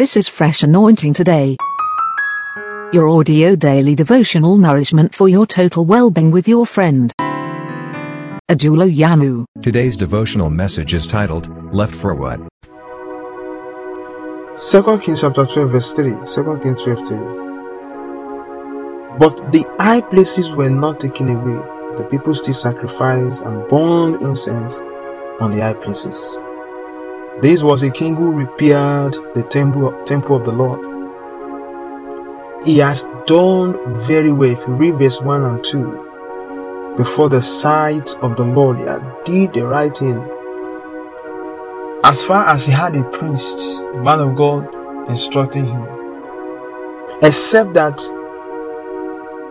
This is Fresh Anointing Today. Your audio daily devotional nourishment for your total well-being with your friend. Ajulo Yanu. Today's devotional message is titled, Left for What? 2 Kings chapter 12 verse 3. 2 Kings 12 3. But the high places were not taken away. The people still sacrificed and burned incense on the high places. This was a king who repaired the temple, temple of the Lord. He has done very well. If you read verse 1 and 2, before the sight of the Lord, he had did the right thing. As far as he had a priest, a man of God, instructing him, except that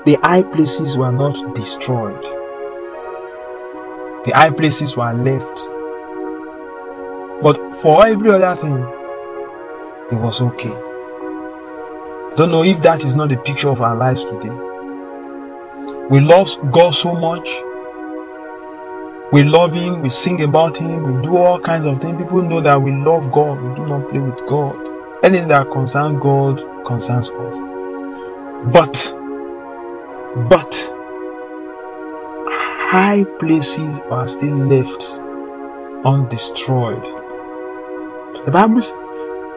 the high places were not destroyed, the high places were left but for every other thing, it was okay. I don't know if that is not the picture of our lives today. We love God so much. We love Him, we sing about Him, we do all kinds of things. People know that we love God, we do not play with God. Anything that concerns God concerns us. But, but, high places are still left undestroyed. The Bible,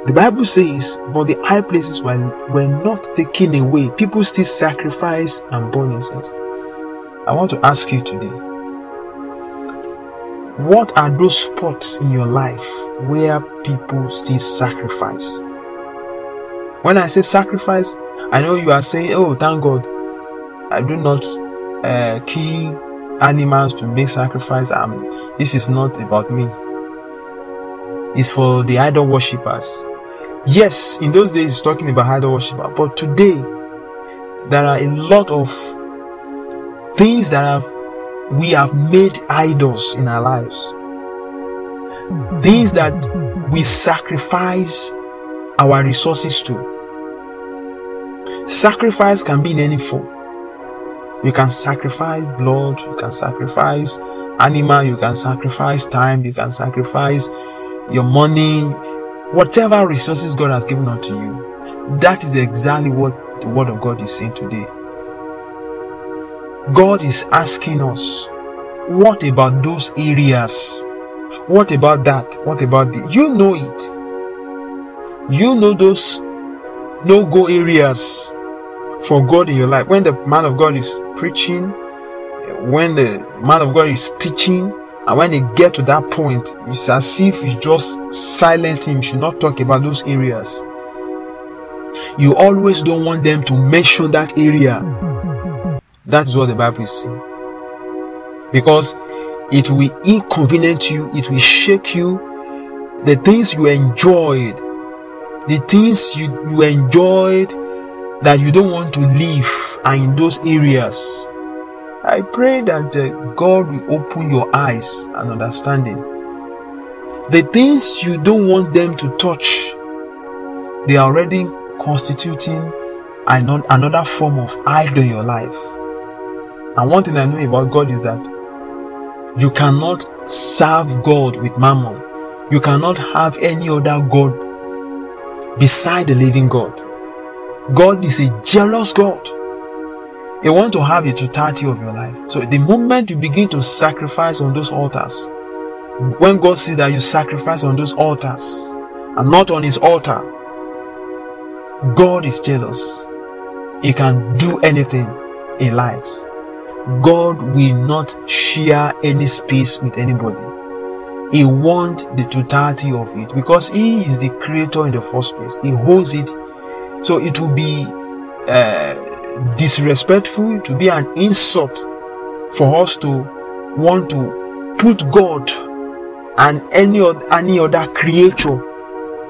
the Bible says, but the high places were, were not taken away. People still sacrifice and burn incense. I want to ask you today, what are those spots in your life where people still sacrifice? When I say sacrifice, I know you are saying, oh, thank God, I do not uh, kill animals to make sacrifice. Um, this is not about me is for the idol worshippers. Yes, in those days it's talking about idol worshipper, but today there are a lot of things that have we have made idols in our lives. Things that we sacrifice our resources to. Sacrifice can be in any form. You can sacrifice blood, you can sacrifice animal, you can sacrifice time, you can sacrifice your money, whatever resources God has given unto you. That is exactly what the Word of God is saying today. God is asking us, what about those areas? What about that? What about the? You know it. You know those no go areas for God in your life. When the man of God is preaching, when the man of God is teaching, and when they get to that point, it's as if you just silent him. You should not talk about those areas. You always don't want them to mention that area. That is what the Bible is saying. Because it will inconvenience you, it will shake you. The things you enjoyed, the things you, you enjoyed that you don't want to leave are in those areas. I pray that uh, God will open your eyes and understanding. The things you don't want them to touch, they are already constituting another form of idol in your life. And one thing I know about God is that you cannot serve God with mammon. You cannot have any other God beside the living God. God is a jealous God. You want to have the totality of your life. So the moment you begin to sacrifice on those altars, when God sees that you sacrifice on those altars and not on his altar, God is jealous. He can do anything he likes. God will not share any space with anybody. He wants the totality of it because He is the creator in the first place. He holds it. So it will be uh, disrespectful, to be an insult for us to want to put God and any other, any other creature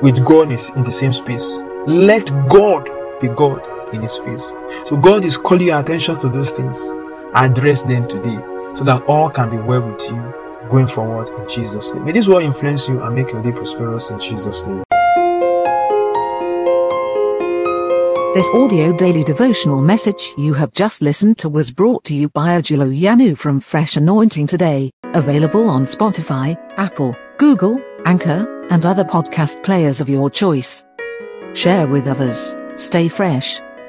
with God is in the same space. Let God be God in his space. So God is calling your attention to those things. Address them today so that all can be well with you going forward in Jesus' name. May this word influence you and make your day prosperous in Jesus' name. This audio daily devotional message you have just listened to was brought to you by Ajulo Yanu from Fresh Anointing Today, available on Spotify, Apple, Google, Anchor, and other podcast players of your choice. Share with others. Stay fresh.